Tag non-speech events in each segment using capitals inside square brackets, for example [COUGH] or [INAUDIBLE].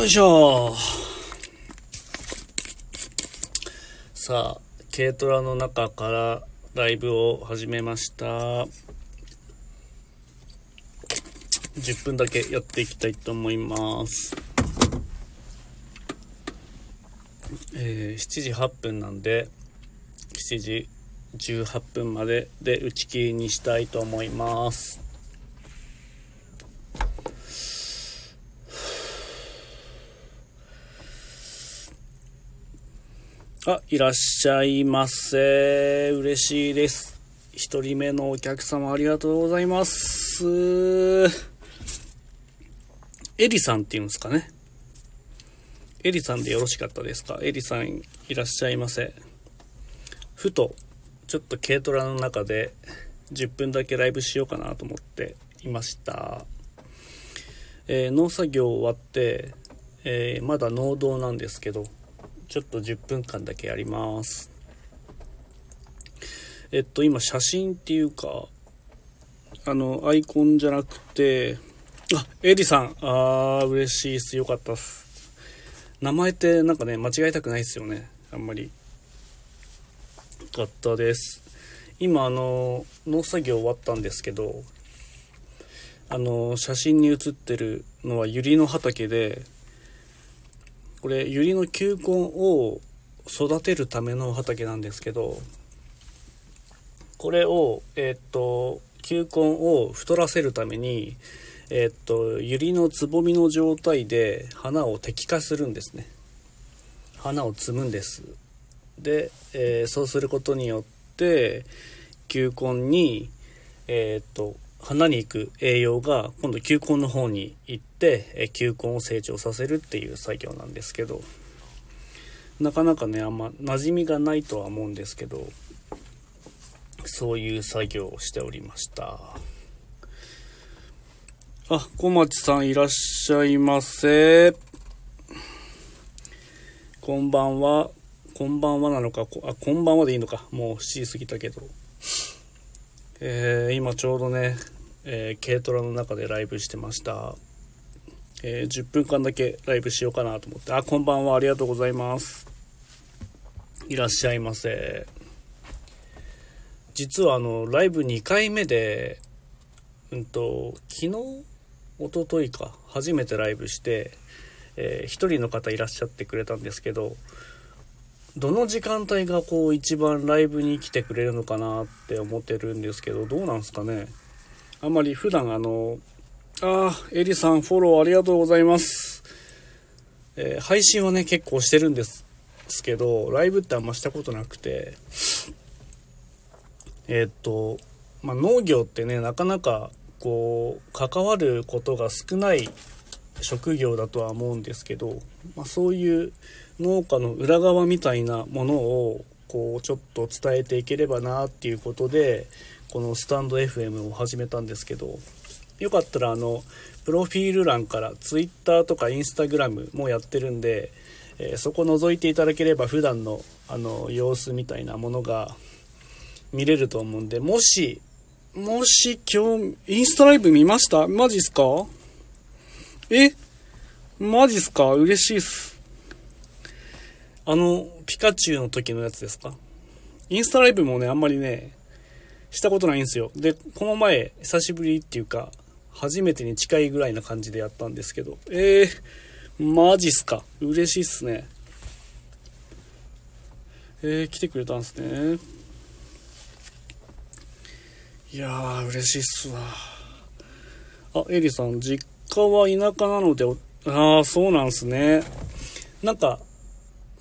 よいしょさあ、軽トラの中からライブを始めました。10分だけやっていきたいと思います。えー7時8分なんで、7時18分までで打ち切りにしたいと思います。あ、いらっしゃいませ。嬉しいです。一人目のお客様ありがとうございます。エリさんっていうんですかね。エリさんでよろしかったですか？エリさんいらっしゃいませ。ふと、ちょっと軽トラの中で10分だけライブしようかなと思っていました。えー農作業終わって、えーまだ農道なんですけど、ちょっと10分間だけやります。えっと、今写真っていうか、あの、アイコンじゃなくて、あ、エリさん、あー、嬉しいっす。よかったっす。名前ってなんかね、間違えたくないっすよね。あんまり。よかったです。今、あの、農作業終わったんですけど、あの、写真に写ってるのはユリの畑で、これユリの球根を育てるための畑なんですけどこれをえっと球根を太らせるためにえっとユリのつぼみの状態で花を摘化するんですね。花を摘むんです。で、えーそうすることによって球根にえっと花に行く栄養が今度球根の方に行ってえー球根を成長させるっていう作業なんですけどなかなかねあんま馴染みがないとは思うんですけどそういう作業をしておりました。あ小町さんいらっしゃいませ。こんばんは。こんばんはなのか。こあこんばんはでいいのか。もう7時過ぎたけど。えー今ちょうどね、えー軽トラの中でライブしてました、えー10分間だけライブしようかなと思って。あこんばんは。ありがとうございます。いらっしゃいませ。実はあのライブ2回目でうんと昨日一昨日か。初めてライブして、え1人の方いらっしゃってくれたんですけどどの時間帯がこう一番ライブに来てくれるのかなって思ってるんですけどどうなんすかね。あんまり普段あのあーエリさんフォローありがとうございます、えー配信はね結構してるんですですけどライブってあんましたことなくて。えーっと、まあ、農業ってねなかなかこう関わることが少ない職業だとは思うんですけど、まあ、そういう農家の裏側みたいなものをこうちょっと伝えていければなっていうことでこのスタンド FM を始めたんですけど。よかったらあのプロフィール欄から Twitter とか Instagram もやってるんで、えーそこ覗いていただければ普段のあの様子みたいなものが見れると思うんでもしもし今日インスタライブ見ました？マジっすか？え？マジっすか？嬉しいっす。あの、ピカチュウの時のやつですか？インスタライブもね、あんまりね、したことないんですよ。で、この前、久しぶりっていうか、初めてに近いぐらいな感じでやったんですけど、えー、マジっすか嬉しいっすね。えー、来てくれたんすね。いやー、嬉しいっすわ。あ、エリさん、実家は田舎なので、ああ、そうなんすね。なんか、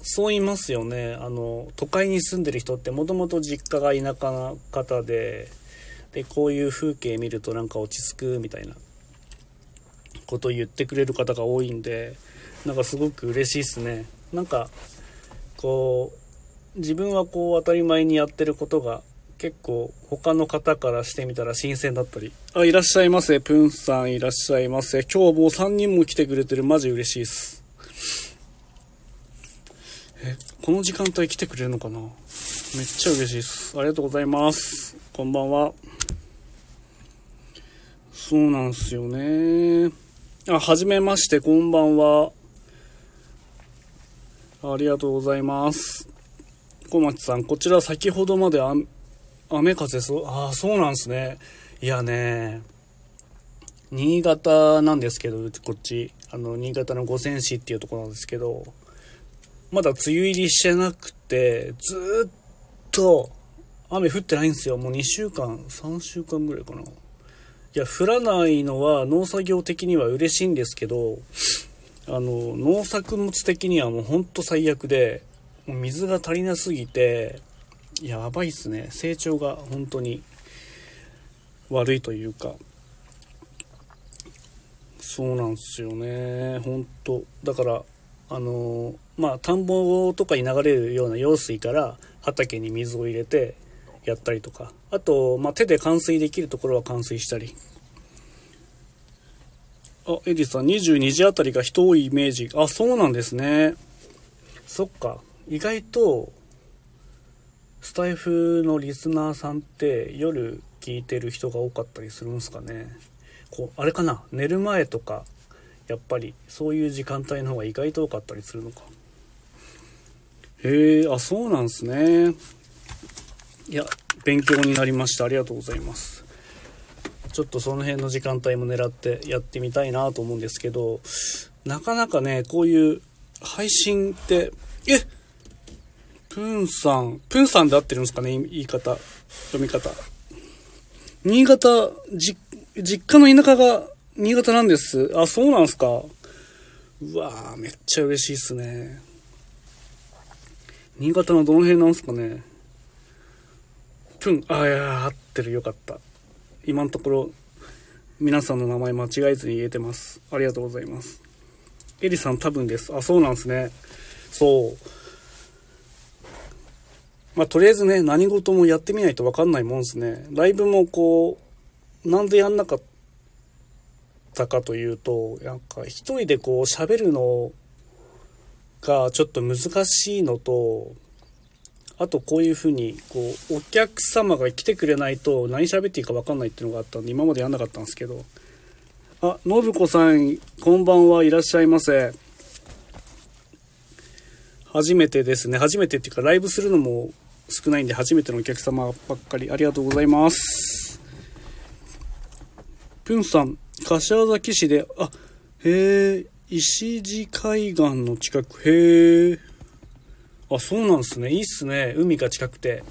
そう言いますよね。あの、都会に住んでる人ってもともと実家が田舎な方で、で、こういう風景見るとなんか落ち着くみたいなことを言ってくれる方が多いんで、なんかすごく嬉しいっすね。なんか、こう、自分はこう当たり前にやってることが結構他の方からしてみたら新鮮だったり。あ、いらっしゃいませ。プンさんいらっしゃいませ。今日もう3人も来てくれてる。マジ嬉しいっす。え、この時間帯来てくれるのかな？めっちゃ嬉しいっす。ありがとうございます。こんばんは。そうなんすよね。あ、はじめまして、こんばんは。ありがとうございます。小町さん、こちら先ほどまで雨雨風そう、ああ、そうなんすね。いやね、新潟なんですけど、こっち、あの、新潟の五泉市っていうところなんですけど、まだ梅雨入りしてなくて、ずっと雨降ってないんですよ。もう2週間、3週間ぐらいかな。いや、降らないのは農作業的には嬉しいんですけど、あの、農作物的にはもうほんと最悪で、もう水が足りなすぎて、やばいっすね。成長が本当に悪いというか。そうなんですよね。本当だから、あの、まあ、田んぼとかに流れるような用水から畑に水を入れてやったりとか。あと、まあ、手で冠水できるところは冠水したり。あ、エディさん、22時あたりが人多いイメージ。あ、そうなんですね。そっか。意外と、スタイフのリスナーさんって夜聞いてる人が多かったりするんすかね。こう、あれかな。寝る前とか、やっぱりそういう時間帯の方が意外と多かったりするのか。へえ、あ、そうなんすね。いや、勉強になりました。ありがとうございます。ちょっとその辺の時間帯も狙ってやってみたいなと思うんですけど、なかなかね、こういう配信って、えプンさん、プンさんで合ってるんですかね言い方、読み方。新潟、じ、実家の田舎が新潟なんです。あ、そうなんすか。うわーめっちゃ嬉しいっすね。新潟のどの辺なんすかね。プン、あ、いや、合ってる、よかった。今のところ、皆さんの名前間違えずに言えてます。ありがとうございます。エリさん多分です。あ、そうなんですね。そう。まあ、とりあえずね、何事もやってみないと分かんないもんですね。ライブもこう、なんでやんなかったかというと、なんか一人でこう喋るのがちょっと難しいのと、あとこういうふうに、こう、お客様が来てくれないと何喋っていいか分かんないっていうのがあったんで、今までやんなかったんですけど。あ、信子さん、こんばんはいらっしゃいませ。初めてですね。初めてっていうか、ライブするのも少ないんで、初めてのお客様ばっかりありがとうございます。プンさん、柏崎市で、あ、へえ、石地海岸の近く、へえ。あ、そうなんすね。いいっすね。海が近くて。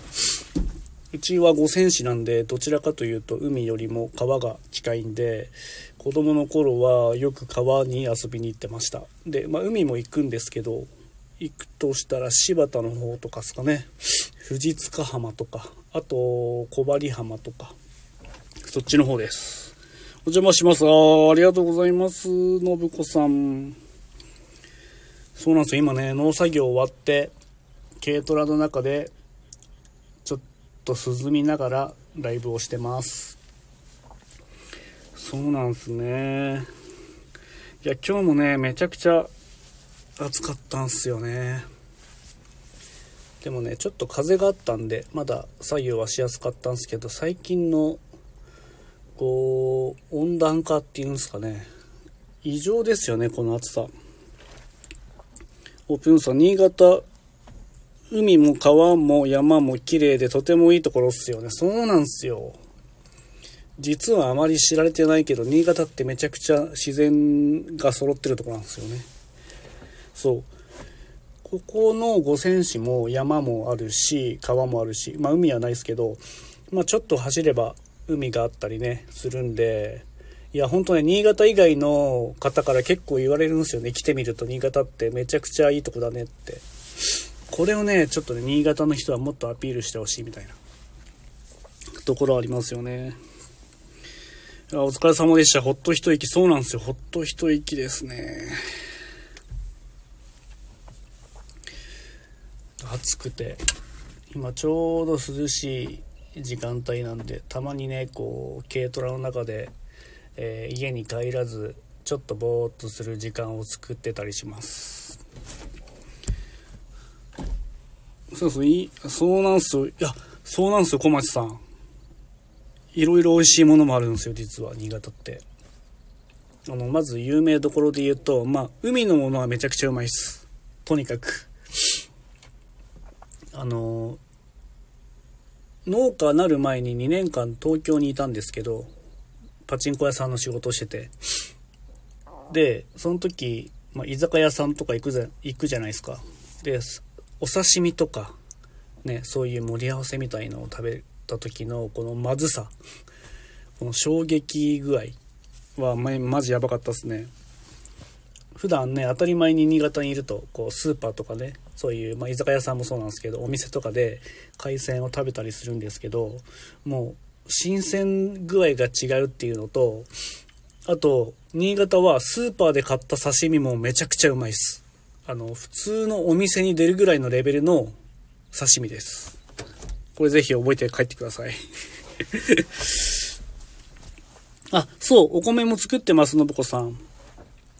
うちは五泉市なんで、どちらかというと海よりも川が近いんで、子供の頃はよく川に遊びに行ってました。で、まあ海も行くんですけど、行くとしたら柴田の方とかですかね。藤塚浜とか、あと小針浜とか、そっちの方です。お邪魔します。あありがとうございます。信子さん。そうなんですよ。今ね、農作業終わって、軽トラの中で、ちょっと涼みながらライブをしてます。そうなんすね。いや、今日もね、めちゃくちゃ暑かったんすよね。でもね、ちょっと風があったんで、まだ作業はしやすかったんですけど、最近の、こう、温暖化っていうんですかね。異常ですよね、この暑さ。オープンさん、新潟、海も川も山も綺麗でとてもいいところっすよね。そうなんすよ。実はあまり知られてないけど、新潟ってめちゃくちゃ自然が揃ってるとこなんですよね。そう。ここの五泉市も山もあるし、川もあるし、まあ海はないですけど、まあちょっと走れば海があったりね、するんで、いや、本当ね、新潟以外の方から結構言われるんですよね。来てみると新潟ってめちゃくちゃいいとこだねって。これをね、ちょっとね、新潟の人はもっとアピールしてほしいみたいなところありますよね。お疲れ様でした。ほっと一息。そうなんですよ。ほっと一息ですね。暑くて、今ちょうど涼しい時間帯なんで、たまにね、こう、軽トラの中で、えー家に帰らず、ちょっとぼーっとする時間を作ってたりします。そうそう、いい、そうなんすよ。いや、そうなんすよ、小町さん。いろいろ美味しいものもあるんですよ、実は、新潟って。あの、まず有名どころで言うと、まあ、海のものはめちゃくちゃうまいっす。とにかく。あの、農家なる前に2年間東京にいたんですけど、パチンコ屋さんの仕事をしてて。で、その時、まあ、居酒屋さんとか行くじゃ行くじゃないですか。で、お刺身とか、ね、そういう盛り合わせみたいのを食べた時のこのまずさ、この衝撃具合は、ま、マジやばかったっすね。普段ね、当たり前に新潟にいると、こう、スーパーとかね、そういう、まあ、居酒屋さんもそうなんですけど、お店とかで海鮮を食べたりするんですけど、もう、新鮮具合が違うっていうのと、あと、新潟はスーパーで買った刺身もめちゃくちゃうまいっす。あの、普通のお店に出るぐらいのレベルの刺身です。これぜひ覚えて帰ってください。[LAUGHS] あ、そう、お米も作ってます、信子さん。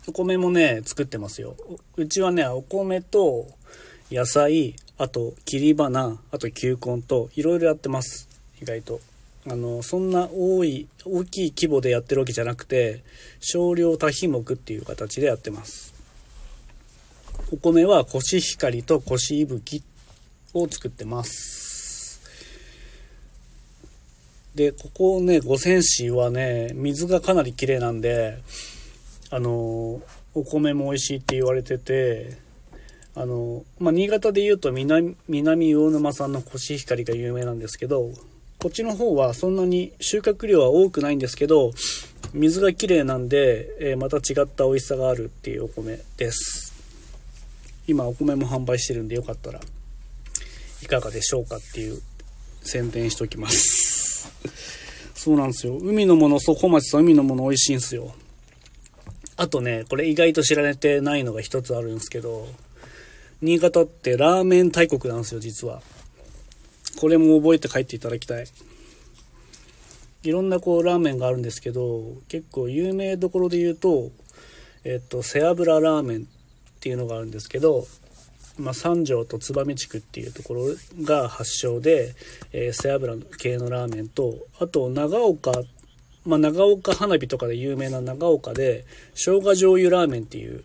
お米もね、作ってますよ。うちはね、お米と野菜、あと切り花、あと球根といろいろやってます。意外と。あの、そんな多い、大きい規模でやってるわけじゃなくて、少量多品目っていう形でやってます。お米はコシヒカリとコシイブキを作ってます。で、ここね、五泉市はね、水がかなり綺麗なんで、あのお米も美味しいって言われててあの、まあ、新潟で言うと南南魚沼産のコシヒカリが有名なんですけどこっちの方はそんなに収穫量は多くないんですけど水がきれいなんで、えー、また違った美味しさがあるっていうお米です今お米も販売してるんでよかったらいかがでしょうかっていう宣伝しておきますそうなんですよ海のものそう小町さん海のもの美味しいんですよあとね、これ意外と知られてないのが一つあるんですけど、新潟ってラーメン大国なんですよ、実は。これも覚えて帰っていただきたい。いろんなこうラーメンがあるんですけど、結構有名どころで言うと、えっと、背脂ラーメンっていうのがあるんですけど、まあ、三条と燕地区っていうところが発祥で、えー、背脂系のラーメンと、あと長岡まあ、長岡花火とかで有名な長岡で、生姜醤油ラーメンっていう、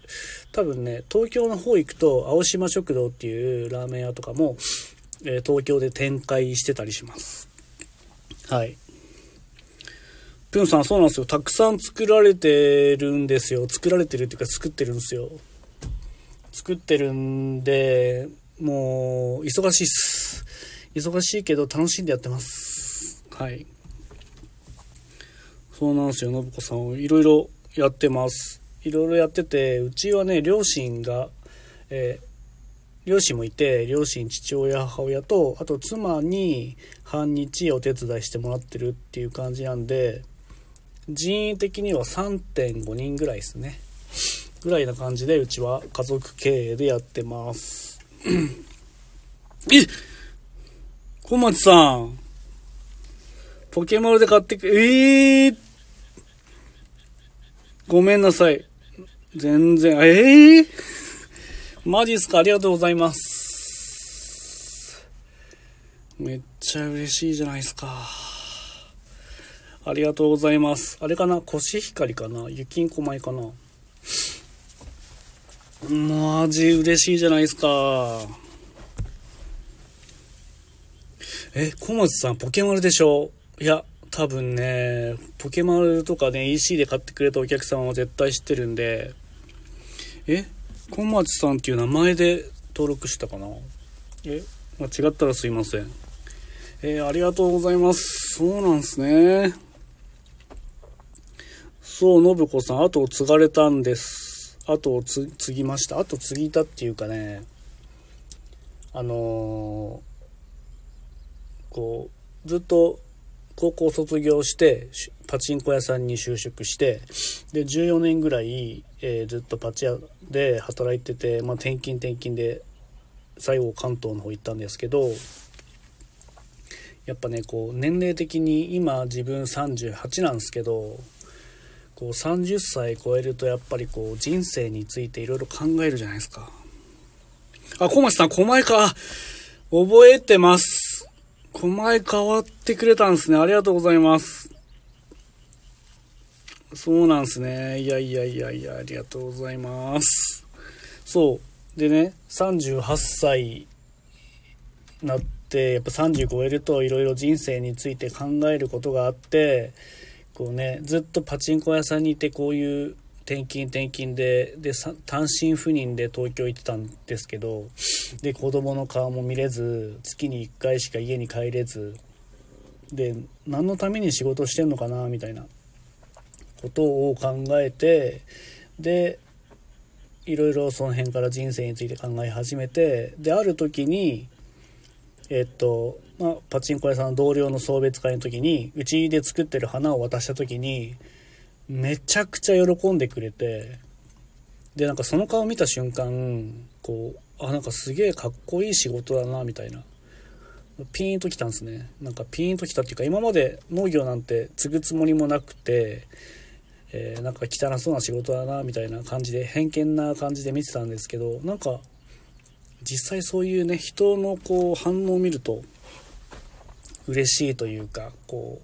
多分ね、東京の方行くと、青島食堂っていうラーメン屋とかも、えー、東京で展開してたりします。はい。ぴょんさん、そうなんですよ。たくさん作られてるんですよ。作られてるっていうか作ってるんですよ。作ってるんで、もう、忙しいっす。忙しいけど楽しんでやってます。はい。そうなんですよ、信子さん。いろいろやってます。いろいろやってて、うちはね、両親が、えー、両親もいて、両親、父親、母親と、あと妻に半日お手伝いしてもらってるっていう感じなんで、人員的には3.5人ぐらいですね。ぐらいな感じで、うちは家族経営でやってます。え小松さん。ポケモンで買ってく、ええー、ごめんなさい。全然、ええー、マジっすか？ありがとうございます。めっちゃ嬉しいじゃないですか。ありがとうございます。あれかな？コシヒカリかな？雪んこ米かな？マジ嬉しいじゃないですか。え、小松さん、ポケモンでしょ？いや、多分ね、ポケマルとかね、EC で買ってくれたお客様は絶対知ってるんで、え小松さんっていう名前で登録したかな？え間違ったらすいません。えー、ありがとうございます。そうなんですね。そう、信子さん、後を継がれたんです。後を継ぎました。後継ぎたっていうかね、あのー、こう、ずっと高校卒業してパチンコ屋さんに就職してで14年ぐらい、えー、ずっとパチ屋で働いてて、まあ、転勤転勤で最後関東の方行ったんですけどやっぱねこう年齢的に今自分38なんですけどこう30歳超えるとやっぱりこう人生についていろいろ考えるじゃないですかあ小松さん狛江か覚えてます狛江変わってくれたんですね。ありがとうございます。そうなんですね。いやいやいやいや、ありがとうございます。そう。でね、38歳なってやっぱ30超えるといろいろ人生について考えることがあってこうねずっとパチンコ屋さんにいてこういう転勤転勤でで単身赴任で東京行ってたんですけどで子供の顔も見れず月に1回しか家に帰れずで何のために仕事してんのかなみたいなことを考えてでいろいろその辺から人生について考え始めてである時にえっと、まあ、パチンコ屋さんの同僚の送別会の時にうちで作ってる花を渡した時にめちゃくちゃ喜んでくれてでなんかその顔見た瞬間こうあなんかすげえかっこいい仕事だなみたいな。ピーンときたんですね。なんかピーンときたっていうか今まで農業なんて継ぐつもりもなくて、えー、なんか汚そうな仕事だなみたいな感じで偏見な感じで見てたんですけどなんか実際そういうね人のこう反応を見ると嬉しいというかこ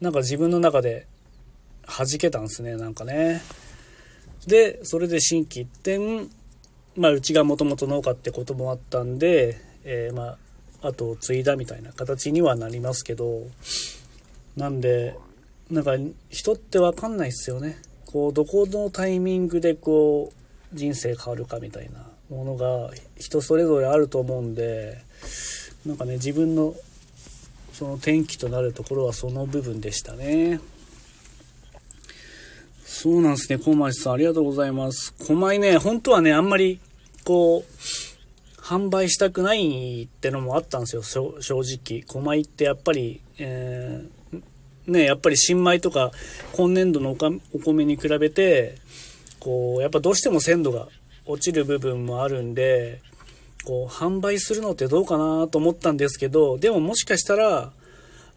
うなんか自分の中で弾けたんですねなんかね。でそれで心機一転まあうちがもともと農家ってこともあったんで、えー、まあ後を継いだみたいな形にはなりますけどなんでなんか人って分かんないっすよね。こうどこのタイミングでこう人生変わるかみたいな。ものが人それぞれあると思うんでなんかね自分のその転機となるところはその部分でしたね。そうなんですね小町さんありがとうございます。狛江ね本当はねあんまりこう販売したくないってのもあったんですよ正直。狛江ってやっぱり、えー、ねやっぱり新米とか今年度のお米に比べてこうやっぱどうしても鮮度が落ちる部分もあるんで、こう、販売するのってどうかなと思ったんですけど、でももしかしたら、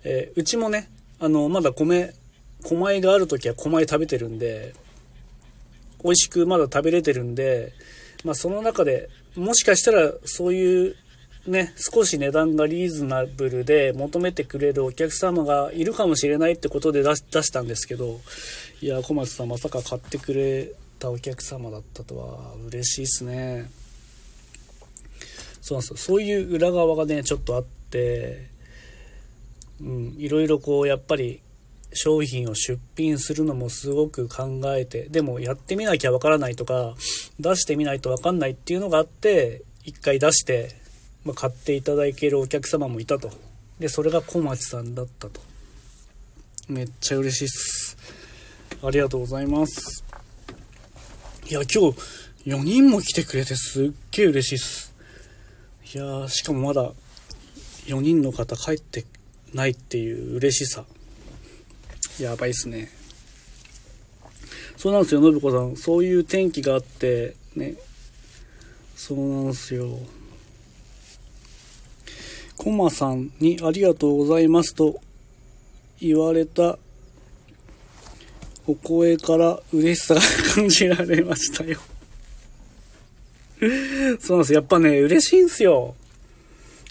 えー、うちもね、あの、まだ米、米がある時は米食べてるんで、美味しくまだ食べれてるんで、まあその中でもしかしたらそういうね、少し値段がリーズナブルで求めてくれるお客様がいるかもしれないってことで出したんですけど、いや、小松さんまさか買ってくれたお客様だったとは嬉しいですね。そうなんですよ。そういう裏側がねちょっとあってうんいろいろこうやっぱり商品を出品するのもすごく考えてでもやってみなきゃわからないとか出してみないとわかんないっていうのがあって一回出して、まあ、買っていただけるお客様もいたと。でそれが小町さんだったと。めっちゃ嬉しいっす。ありがとうございます。いや、今日4人も来てくれてすっげえ嬉しいっす。いやーしかもまだ4人の方帰ってないっていう嬉しさ。やばいっすね。そうなんですよ、信子さん。そういう天気があって、ね。そうなんですよ。コマさんにありがとうございますと言われたお声から嬉しさが感じられましたよそうなんです。やっぱね、嬉しいんすよ。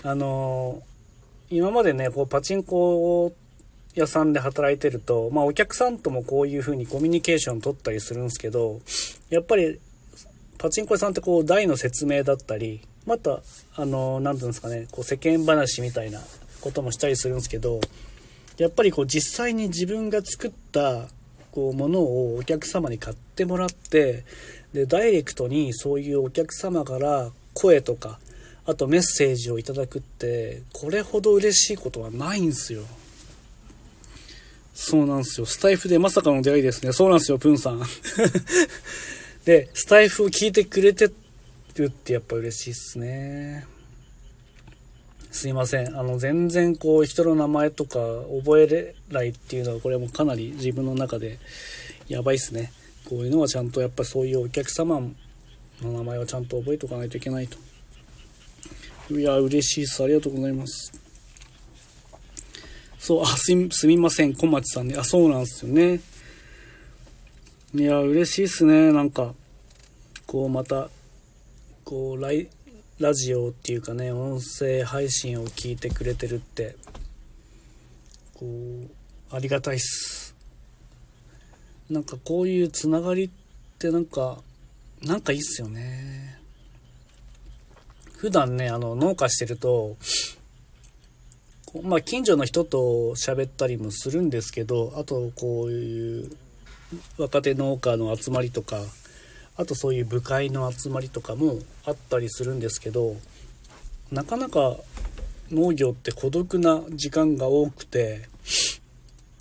あのー、今までね、こう、パチンコ屋さんで働いてると、まあ、お客さんともこういう風にコミュニケーション取ったりするんですけど、やっぱり、パチンコ屋さんってこう、台の説明だったり、また、あのー、なんていうんですかね、こう、世間話みたいなこともしたりするんですけど、やっぱりこう、実際に自分が作ったこう物をお客様に買ってもらってでダイレクトにそういうお客様から声とかあとメッセージをいただくってこれほど嬉しいことはないんすよ。そうなんですよ。スタイフでまさかの出会いですね。そうなんですよプンさん。[LAUGHS] でスタイフを聞いてくれてるってやっぱ嬉しいっすね。すいません。あの、全然こう、人の名前とか覚えれないっていうのは、これもかなり自分の中でやばいっすね。こういうのはちゃんとやっぱそういうお客様の名前をちゃんと覚えておかないといけないと。いや、嬉しいっす。ありがとうございます。そう、あ、すすみません。小町さんね。あ、そうなんですよね。いや、嬉しいっすね。なんか、こう、また、こう、来、ラジオっていうかね音声配信を聞いてくれてるってこうありがたいっす。なんかこういうつながりってなんかなんかいいっすよね。普段ねあの農家してるとまあ、近所の人と喋ったりもするんですけど、あと、こういう若手農家の集まりとか、あとそういう部会の集まりとかもあったりするんですけど、なかなか農業って孤独な時間が多くて、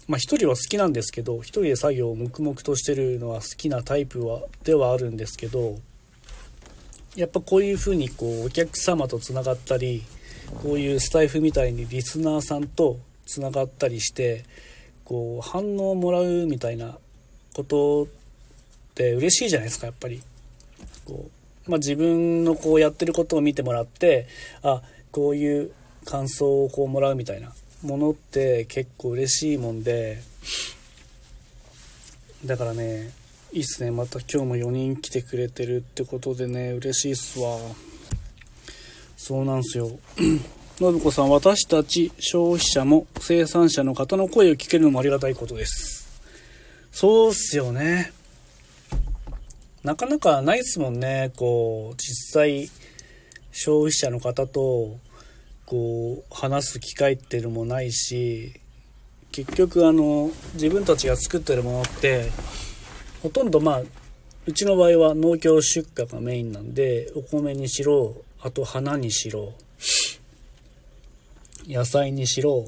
まあ一人は好きなんですけど、一人で作業を黙々としてるのは好きなタイプは、ではあるんですけど、やっぱこういうふうにこうお客様とつながったり、こういうスタイフみたいにリスナーさんとつながったりして、こう反応をもらうみたいなことって嬉しいじゃないですか、やっぱり。こう。まあ、自分のこうやってることを見てもらって、あ、こういう感想をこうもらうみたいな。ものって結構嬉しいもんでだからねいいっすね。また今日も4人来てくれてるってことでね嬉しいっすわ。そうなんすよ。[CLEARS THROAT] 信子さん私たち消費者も生産者の方の声を聞けるのもありがたいことです。そうっすよねなかなかないっすもんね。こう実際消費者の方とこう話す機会っていうのもないし結局あの自分たちが作ってるものってほとんどまあうちの場合は農協出荷がメインなんでお米にしろあと花にしろ野菜にしろ、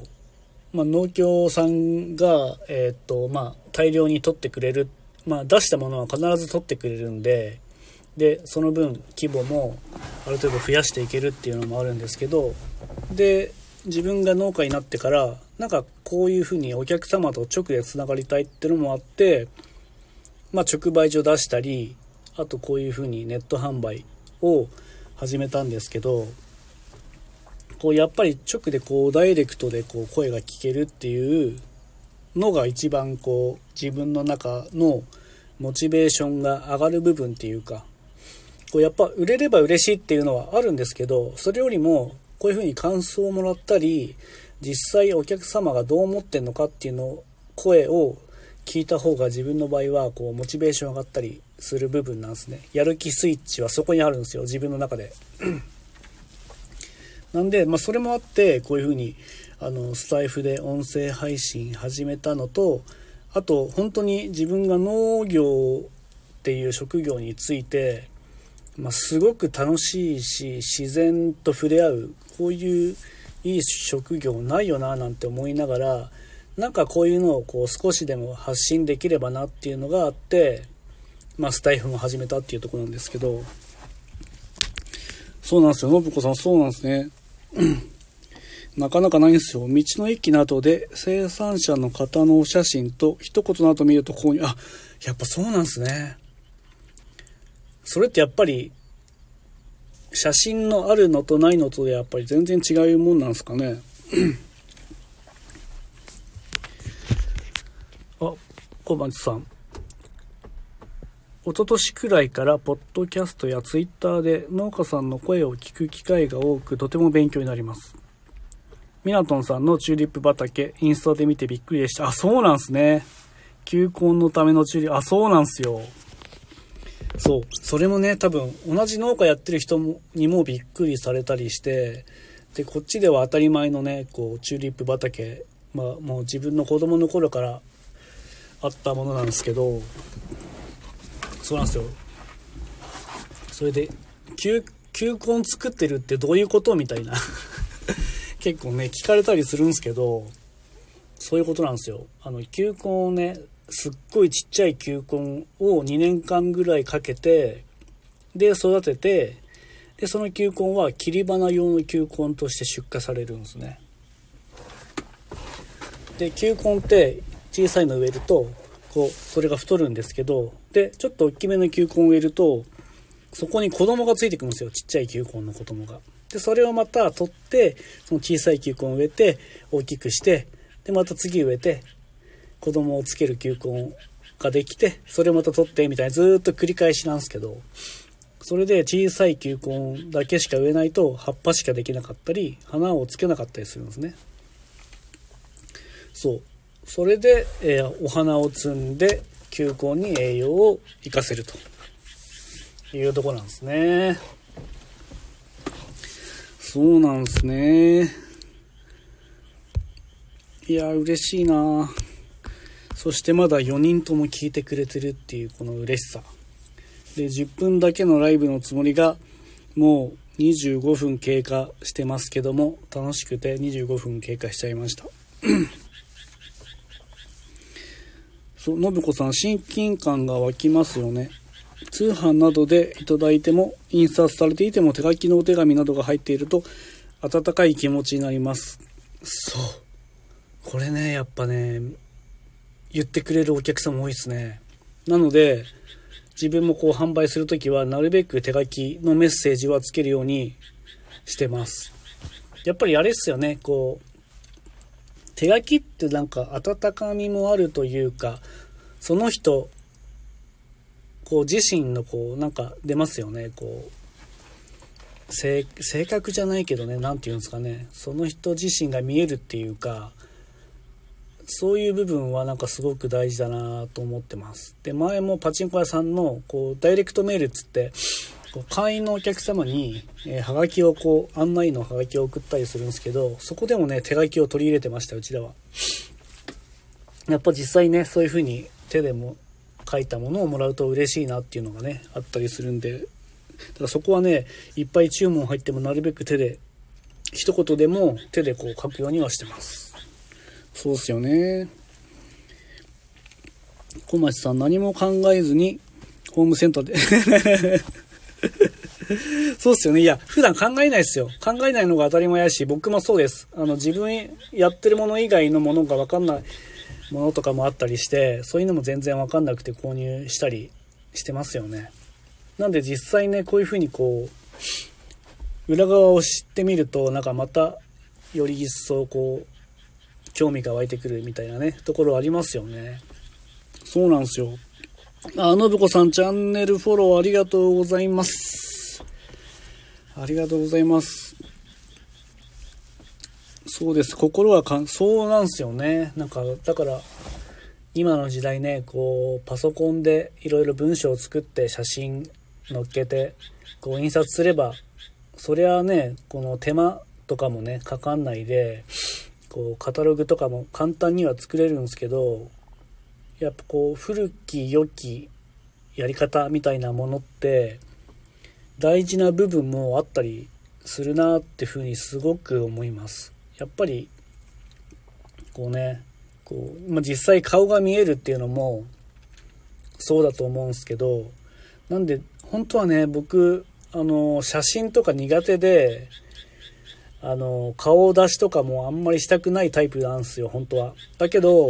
まあ、農協さんが、えっ、とまあ、大量に取ってくれるっ、まあ、出したものは必ず取ってくれるんででその分規模もある程度増やしていけるっていうのもあるんですけどで自分が農家になってからなんかこういうふうにお客様と直でつながりたいっていうのもあって、まあ、直売所出したりあとこういうふうにネット販売を始めたんですけどこうやっぱり直でこうダイレクトでこう声が聞けるっていうのが一番こう自分の中のモチベーションが上がる部分っていうかこうやっぱ売れれば嬉しいっていうのはあるんですけどそれよりもこういうふうに感想をもらったり実際お客様がどう思ってんのかっていうの声を聞いた方が自分の場合はこうモチベーション上がったりする部分なんですね。やる気スイッチはそこにあるんですよ自分の中で。なんで、まあ、それもあってこういうふうにあのスタイフで音声配信始めたのとあと本当に自分が農業っていう職業についてまあ、すごく楽しいし自然と触れ合うこういういい職業ないよななんて思いながらなんかこういうのをこう少しでも発信できればなっていうのがあって、まあ、スタイフも始めたっていうとこなんですけど。そうなんですよ。信子さんそうなんですね。なかなかないんですよ。道の駅などで生産者の方のお写真と一言の後見るとここにあやっぱそうなんですね。それってやっぱり写真のあるのとないのとでやっぱり全然違うもんなんですかね。あ小町さん。一昨年くらいからポッドキャストやツイッターで農家さんの声を聞く機会が多くとても勉強になります。ミナトンさんのチューリップ畑インスタで見てびっくりでした。あそうなんすね。球根のためのチューリップ。あそうなんすよ。そう。それもね、多分、同じ農家やってる人にもびっくりされたりして、で、こっちでは当たり前のね、こう、チューリップ畑、まあ、もう自分の子供の頃からあったものなんですけど、そうなんですよ。それで、球、球根作ってるってどういうこと？みたいな。結構ね、聞かれたりするんですけど、そういうことなんですよ。あの、球根をね、すっごいちっちゃい球根を2年間ぐらいかけてで育ててでその球根は切り花用の球根として出荷されるんですね。で球根って小さいの植えるとこうそれが太るんですけどでちょっと大きめの球根を植えるとそこに子供がついてくるんですよ。ちっちゃい球根の子供が。でそれをまた取ってその小さい球根を植えて大きくしてでまた次植えて子供をつける球根ができて、それをまた取ってみたいなずっと繰り返しなんですけど、それで小さい球根だけしか植えないと葉っぱしかできなかったり、花をつけなかったりするんですね。そう。それで、えー、お花を摘んで球根に栄養を活かせるというとこなんですね。そうなんすね。いや、嬉しいなそしてまだ4人とも聞いてくれてるっていうこの嬉しさ。で、10分だけのライブのつもりが、もう25分経過してますけども、楽しくて25分経過しちゃいました。そう、信子さん、親近感が湧きますよね。通販などでいただいても、印刷されていても手書きのお手紙などが入っていると、温かい気持ちになります。そう。これね、やっぱね、言ってくれるお客さんも多いですね。なので、自分もこう販売するときは、なるべく手書きのメッセージはつけるようにしてます。やっぱりあれっすよね、こう、手書きってなんか温かみもあるというか、その人、こう自身のこう、なんか出ますよね、こう。性格じゃないけどね、何て言うんですかね、その人自身が見えるっていうか、そういう部分はなんかすごく大事だなと思ってます。で、前もパチンコ屋さんの、こう、ダイレクトメールっつって、こう会員のお客様に、えー、はがきをこう、案内のはがきを送ったりするんですけど、そこでもね、手書きを取り入れてました、うちでは。やっぱ実際ね、そういう風に手でも書いたものをもらうと嬉しいなっていうのがね、あったりするんで、だからそこはね、いっぱい注文入ってもなるべく手で、一言でも手でこう書くようにはしてます。そうっすよね。小町さん、何も考えずに、ホームセンターで [LAUGHS] そうっすよね。いや、普段考えないですよ。考えないのが当たり前やし、僕もそうです。あの、自分やってるもの以外のものがわかんないものとかもあったりして、そういうのも全然わかんなくて購入したりしてますよね。なんで実際ね、こういうふうにこう、裏側を知ってみると、なんかまた、より一層こう、興味が湧いてくるみたいなね、ところありますよね。そうなんですよ。あ、のぶこさん、チャンネルフォローありがとうございます。ありがとうございます。そうです。心はかん、そうなんですよね。なんか、だから、今の時代ね、こう、パソコンでいろいろ文章を作って写真載っけて、こう印刷すれば、そりゃね、この手間とかもね、かかんないで、こうカタログとかも簡単には作れるんですけどやっぱこう古き良きやり方みたいなものって大事な部分もあったりするなってふうにすごく思いますやっぱりこうねこう、まあ、実際顔が見えるっていうのもそうだと思うんですけどなんで本当はね僕あの写真とか苦手であの、顔出しとかもあんまりしたくないタイプなんですよ、本当は。だけど、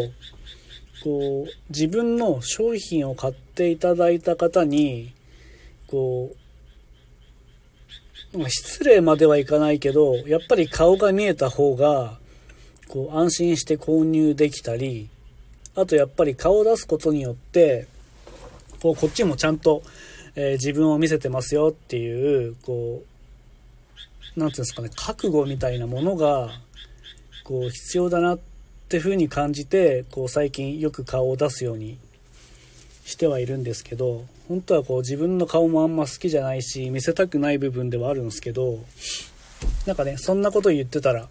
こう、自分の商品を買っていただいた方に、こう、失礼まではいかないけど、やっぱり顔が見えた方が、こう、安心して購入できたり、あとやっぱり顔を出すことによって、こう、こっちもちゃんと、えー、自分を見せてますよっていう、こう、何て言うんですかね覚悟みたいなものがこう必要だなっていうふうに感じてこう最近よく顔を出すようにしてはいるんですけど本当はこう自分の顔もあんま好きじゃないし見せたくない部分ではあるんですけどなんかねそんなこと言ってたら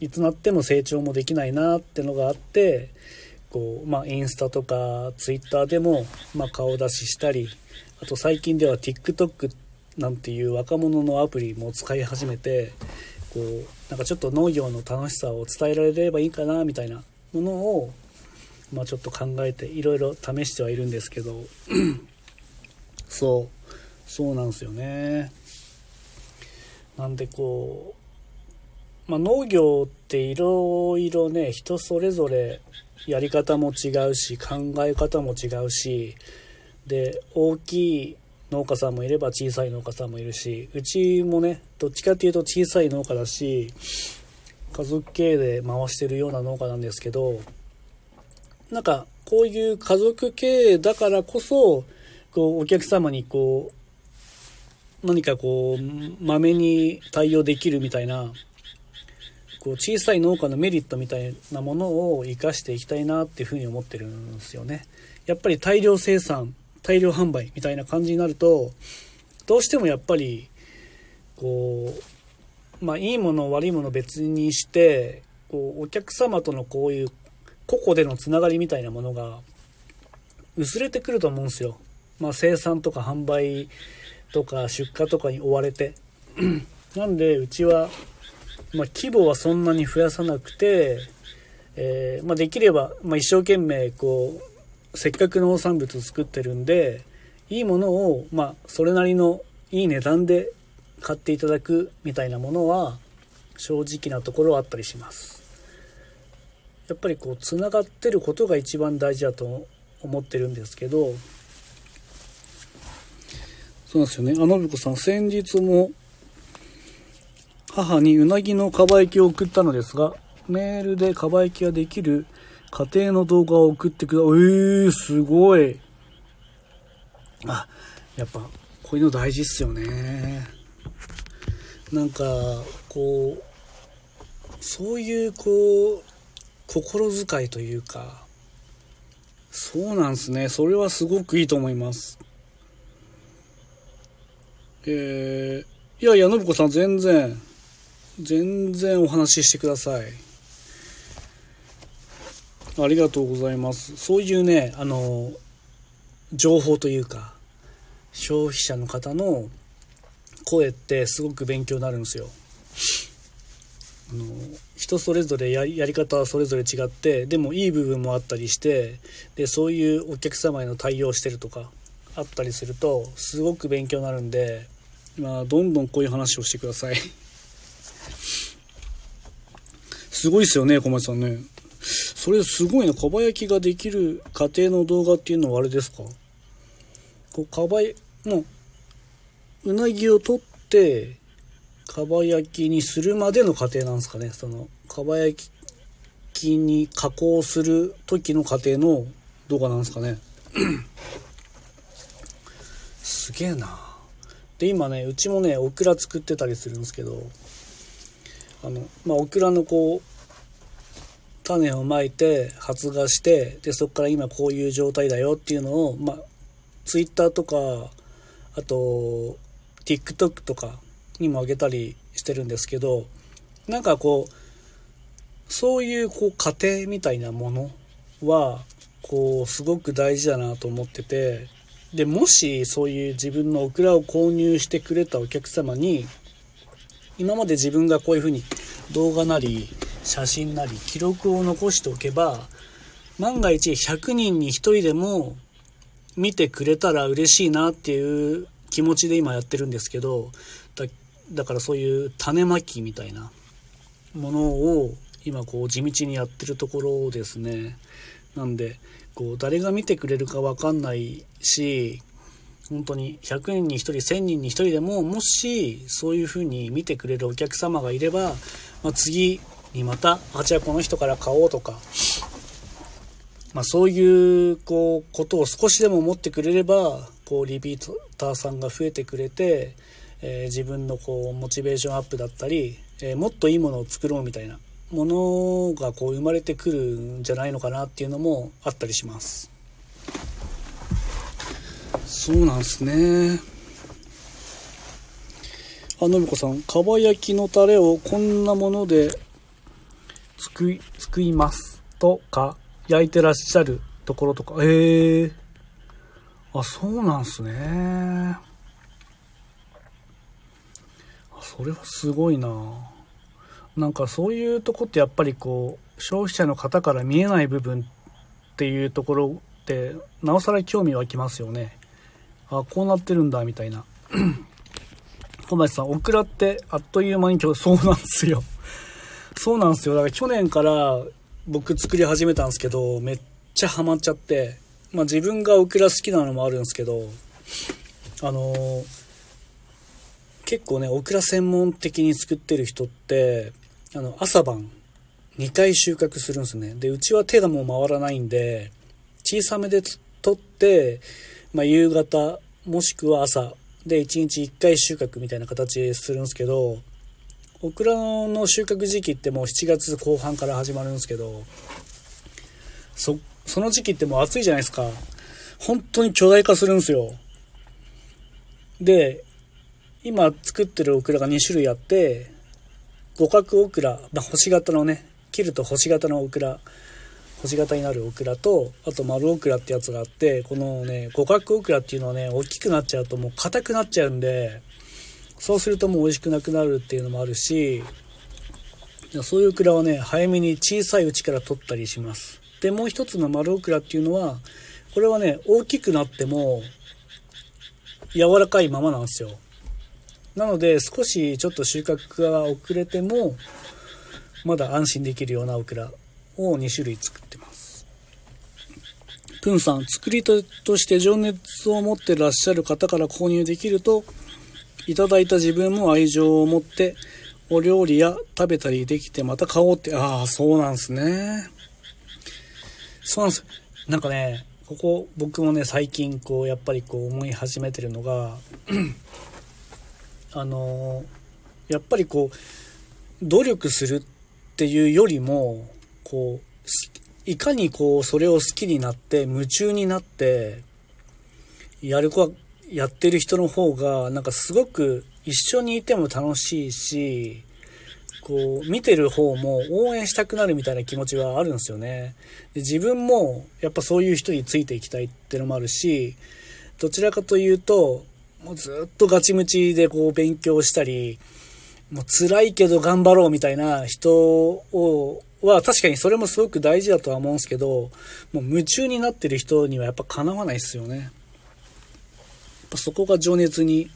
いつなっても成長もできないなってのがあってこうまあインスタとかツイッターでも、まあ、顔出ししたりあと最近では TikTok なんていう若者のアプリも使い始めてこうなんかちょっと農業の楽しさを伝えられればいいかなみたいなものを、まあ、ちょっと考えていろいろ試してはいるんですけど [CLEARS THROAT] そうそうなんですよね。なんでこう、まあ、農業っていろいろね人それぞれやり方も違うし考え方も違うしで大きい農家さんもいれば小さい農家さんもいるしうちもねどっちかっていうと小さい農家だし家族経営で回してるような農家なんですけどなんかこういう家族経営だからこそこうお客様にこう何かこうまめに対応できるみたいなこう小さい農家のメリットみたいなものを生かしていきたいなっていうふうに思ってるんですよね。やっぱり大量生産大量販売みたいな感じになるとどうしてもやっぱりこうまあいいもの悪いもの別にしてこう、お客様とのこういう個々でのつながりみたいなものが薄れてくると思うんですよ。まあ、生産とか販売とか出荷とかに追われて。[CLEARS THROAT] なんで、うちは、まあ、規模はそんなに増やさなくて、えー、まあ、できれば、まあ、一生懸命、こう、せっかく農産物を作ってるんで、いいものを、まあ、それなりのいい値段で買っていただくみたいなものは、正直なところはあったりします。やっぱりこう、つながってることが一番大事だと思ってるんですけど、そうなんですよね。あのぶこさん、先日も、母にうなぎのかば焼きを送ったのですが、メールでかば焼きができる家庭の動画を送ってくだ、えー、すごい。あ、やっぱ、こういうの大事っすよね。なんか、こう、そういう、こう、心遣いというか、そうなんすね。それはすごくいいと思います。えー、いやいや、信子さん、全然、全然お話ししてください。ありがとうございます。そういうね、あの、情報というか、消費者の方の声ってすごく勉強になるんですよ。あの人それぞれやり方はそれぞれ違ってでもいい部分もあったりしてでそういうお客様への対応してるとかあったりするとすごく勉強になるんで、まあ、どんどんこういう話をしてください。[LAUGHS] すごいですよね、小松さんね。それすごいな。かば焼きができる家庭の動画っていうのはあれですか？こう、かばや、もう、うなぎを取って、かば焼きにするまでの過程なんですかね。その、かば焼きに加工する時の過程の動画なんですかね。[COUGHS] すげえな。で、今ね、うちもね、オクラ作ってたりするんですけど、あの、まあ、オクラのこう、種をまいて発芽してでそこから今こういう状態だよっていうのをまあ Twitter とかあと TikTok とかにもあげたりしてるんですけどなんかこうそういうこう過程みたいなものはこうすごく大事だなと思っててでもしそういう自分のオクラを購入してくれたお客様に今まで自分がこういうふうに動画なり写真なり記録を残しておけば万が一100人に1人でも見てくれたら嬉しいなっていう気持ちで今やってるんですけどだからそういう種まきみたいなものを今こう地道にやってるところですね。なんでこう誰が見てくれるか分かんないし本当に100人に1人1000人に1人でももしそういうふうに見てくれるお客様がいれば、まあ、次にまたあじゃあこの人から買おうとか、まあ、そういうこうことを少しでも思ってくれればこうリピーターさんが増えてくれて、えー、自分のこうモチベーションアップだったり、えー、もっといいものを作ろうみたいなものがこう生まれてくるんじゃないのかなっていうのもあったりします。そうなんですね。あ、のびこさん、かば焼きのタレをこんなもので作り、作りますとか、焼いてらっしゃるところとか、ええー、あ、そうなんすね。それはすごいななんかそういうとこってやっぱりこう、消費者の方から見えない部分っていうところって、なおさら興味湧きますよね。あ、こうなってるんだ、みたいな。[CLEARS THROAT] 小林さん、オクラってあっという間に今日そうなんですよ。[LAUGHS] そうなんですよ。だから去年から僕作り始めたんですけど、めっちゃハマっちゃって、まあ自分がオクラ好きなのもあるんですけど、あのー、結構ね、オクラ専門的に作ってる人って、あの、朝晩2回収穫するんですね。で、うちは手がもう回らないんで、小さめで取って、まあ、夕方もしくは朝で1日1回収穫みたいな形するんですけどオクラの収穫時期ってもう7月後半から始まるんですけどそその時期ってもう暑いじゃないですか本当に巨大化するんですよで今作ってるオクラが2種類あって五角オクラ、まあ、星型のね切ると星型のオクラ星型になるオクラとあと丸オクラってやつがあってこのね五角オクラっていうのはね大きくなっちゃうともう硬くなっちゃうんでそうするともう美味しくなくなるっていうのもあるしそういうオクラはね早めに小さいうちから取ったりします。でもう一つの丸オクラっていうのはこれはね大きくなっても柔らかいままなんですよ。なので少しちょっと収穫が遅れてもまだ安心できるようなオクラを2種類作ってます。プンさん作り手として情熱を持ってらっしゃる方から購入できるといただいた自分も愛情を持ってお料理や食べたりできてまた買おうってああそうなんすね。そうなんです。なんかねここ僕もね最近こうやっぱりこう思い始めてるのがあのやっぱりこう努力するっていうよりもこういかにこうそれを好きになって夢中になってやる子はやってる人の方がなんかすごく一緒にいても楽しいしこう見てる方も応援したくなるみたいな気持ちはあるんですよね。で自分もやっぱそういう人についていきたいってのもあるしどちらかというともうずっとガチムチでこう勉強したりもう辛いけど頑張ろうみたいな人をは確かにそれもすごく大事だとは思うんですけどもう夢中になってる人にはやっぱかなわないですよね。やっぱそこが情熱に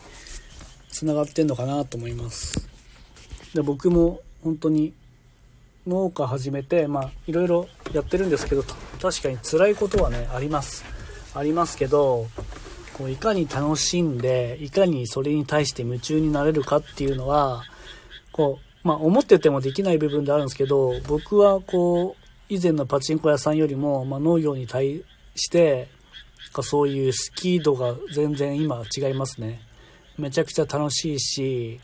つながってんのかなと思います。で僕も本当に農家始めてまあいろいろやってるんですけど確かに辛いことはねあります。ありますけどこういかに楽しんでいかにそれに対して夢中になれるかっていうのはこうまあ思っててもできない部分であるんですけど僕はこう以前のパチンコ屋さんよりも、まあ、農業に対してそういうスキー度が全然今違いますね。めちゃくちゃ楽しいし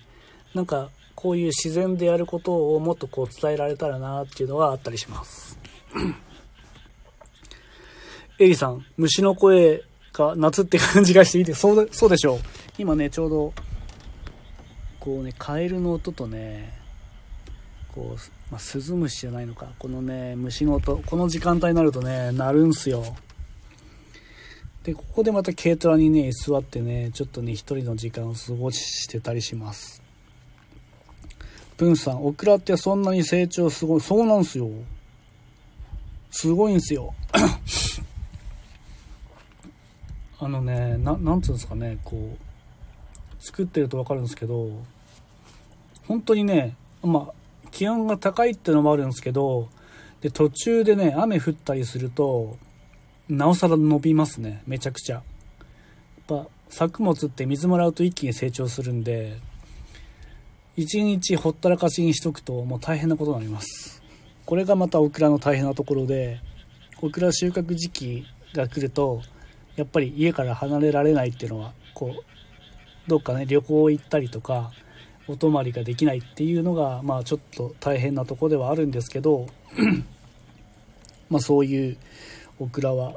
なんかこういう自然でやることをもっとこう伝えられたらなっていうのがあったりします。[COUGHS] エリさん虫の声が夏って感じがしていいですそうそうでしょう。今ねちょうどこうねカエルの音とねこう、まあ、スズムシじゃないのか。このね虫の音。この時間帯になるとね鳴るんすよ。でここでまた軽トラにね座ってねちょっとね一人の時間を過ごしてたりします。プンさんオクラってそんなに成長すごいそうなんすよ。すごいんすよ。あのねななんつうんですかねこう作ってると分かるんですけど本当にねまあ気温が高いってのもあるんですけどで途中でね雨降ったりするとなおさら伸びますねめちゃくちゃ。やっぱ作物って水もらうと一気に成長するんで一日ほったらかしにしとくともう大変なことになります。これがまたオクラの大変なところでオクラ収穫時期が来るとやっぱり家から離れられないっていうのはこうどっかね旅行行ったりとかお泊まりができないっていうのがまあちょっと大変なとこではあるんですけど [CLEARS THROAT] まあそういうオクラは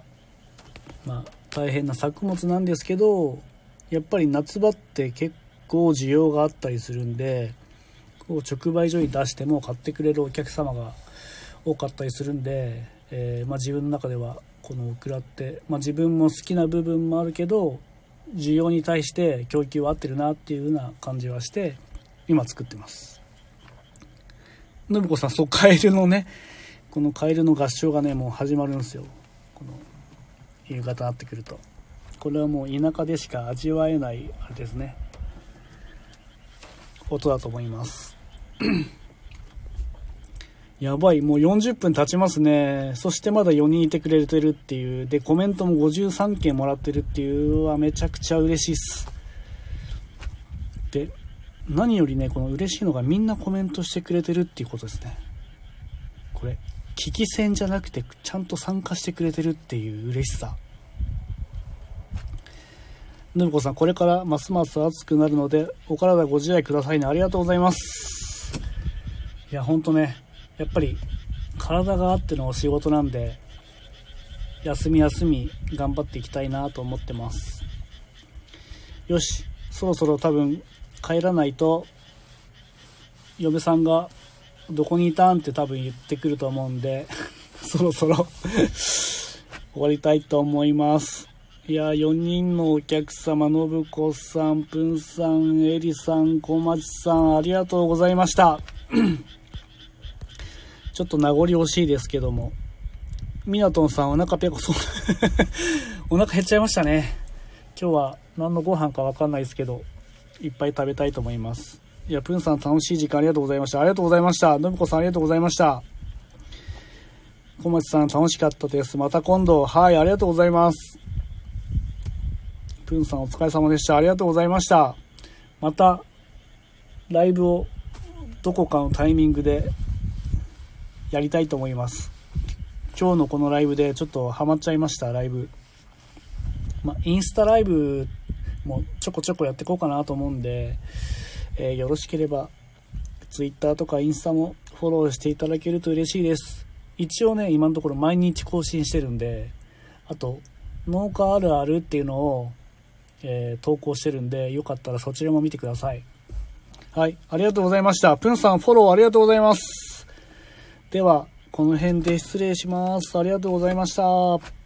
まあ大変な作物なんですけどやっぱり夏場って結構需要があったりするんでこう直売所に出しても買ってくれるお客様が多かったりするんで、えー、まあ、自分の中ではこのオクラって、まあ、自分も好きな部分もあるけど需要に対して供給は合ってるなっていうような感じはして今作ってます。信子さんそうカエルのねこのカエルの合唱がねもう始まるんですよ。この夕方になってくると。これはもう田舎でしか味わえないあれですね音だと思います。やばい、もう40分経ちますね。そしてまだ4人いてくれてるっていう。で、コメントも53件もらってるっていうはめちゃくちゃ嬉しいっす。で、何よりね、この嬉しいのがみんなコメントしてくれてるっていうことですね。これ、聞き戦じゃなくて、ちゃんと参加してくれてるっていう嬉しさ。ぬぶこさん、これからますます暑くなるので、お体ご自愛くださいね。ありがとうございます。いや、ほんとね、やっぱり体があってのお仕事なんで休み休み頑張っていきたいなと思ってますよしそろそろ多分帰らないと嫁さんがどこにいたんって多分言ってくると思うんで、[LAUGHS] そろそろ終わりたいと思います。いや、4人のお客様、信子さん、ぷんさん、えりさん、小町さん、ありがとうございました。ちょっと名残惜しいですけども。ミナトンさん、お腹ペコそう。[LAUGHS] お腹減っちゃいましたね。今日は何のご飯かわかんないですけど、いっぱい食べたいと思います。いや、プンさん楽しい時間ありがとうございました。ありがとうございました。のぶこさんありがとうございました。小町さん楽しかったです。また今度。はい、ありがとうございます。プンさんお疲れ様でした。ありがとうございました。また、ライブをどこかのタイミングでやりたいと思います。今日のこのライブでちょっとハマっちゃいました、ライブ。まあ、インスタライブもちょこちょこやっていこうかなと思うんで、えー、よろしければ、Twitter とかインスタもフォローしていただけると嬉しいです。一応ね、今のところ毎日更新してるんで、あと、農家あるあるっていうのをえー、投稿してるんで、よかったらそちらも見てください。はい、ありがとうございました。プンさんフォローありがとうございます。では、この辺で失礼します。ありがとうございました。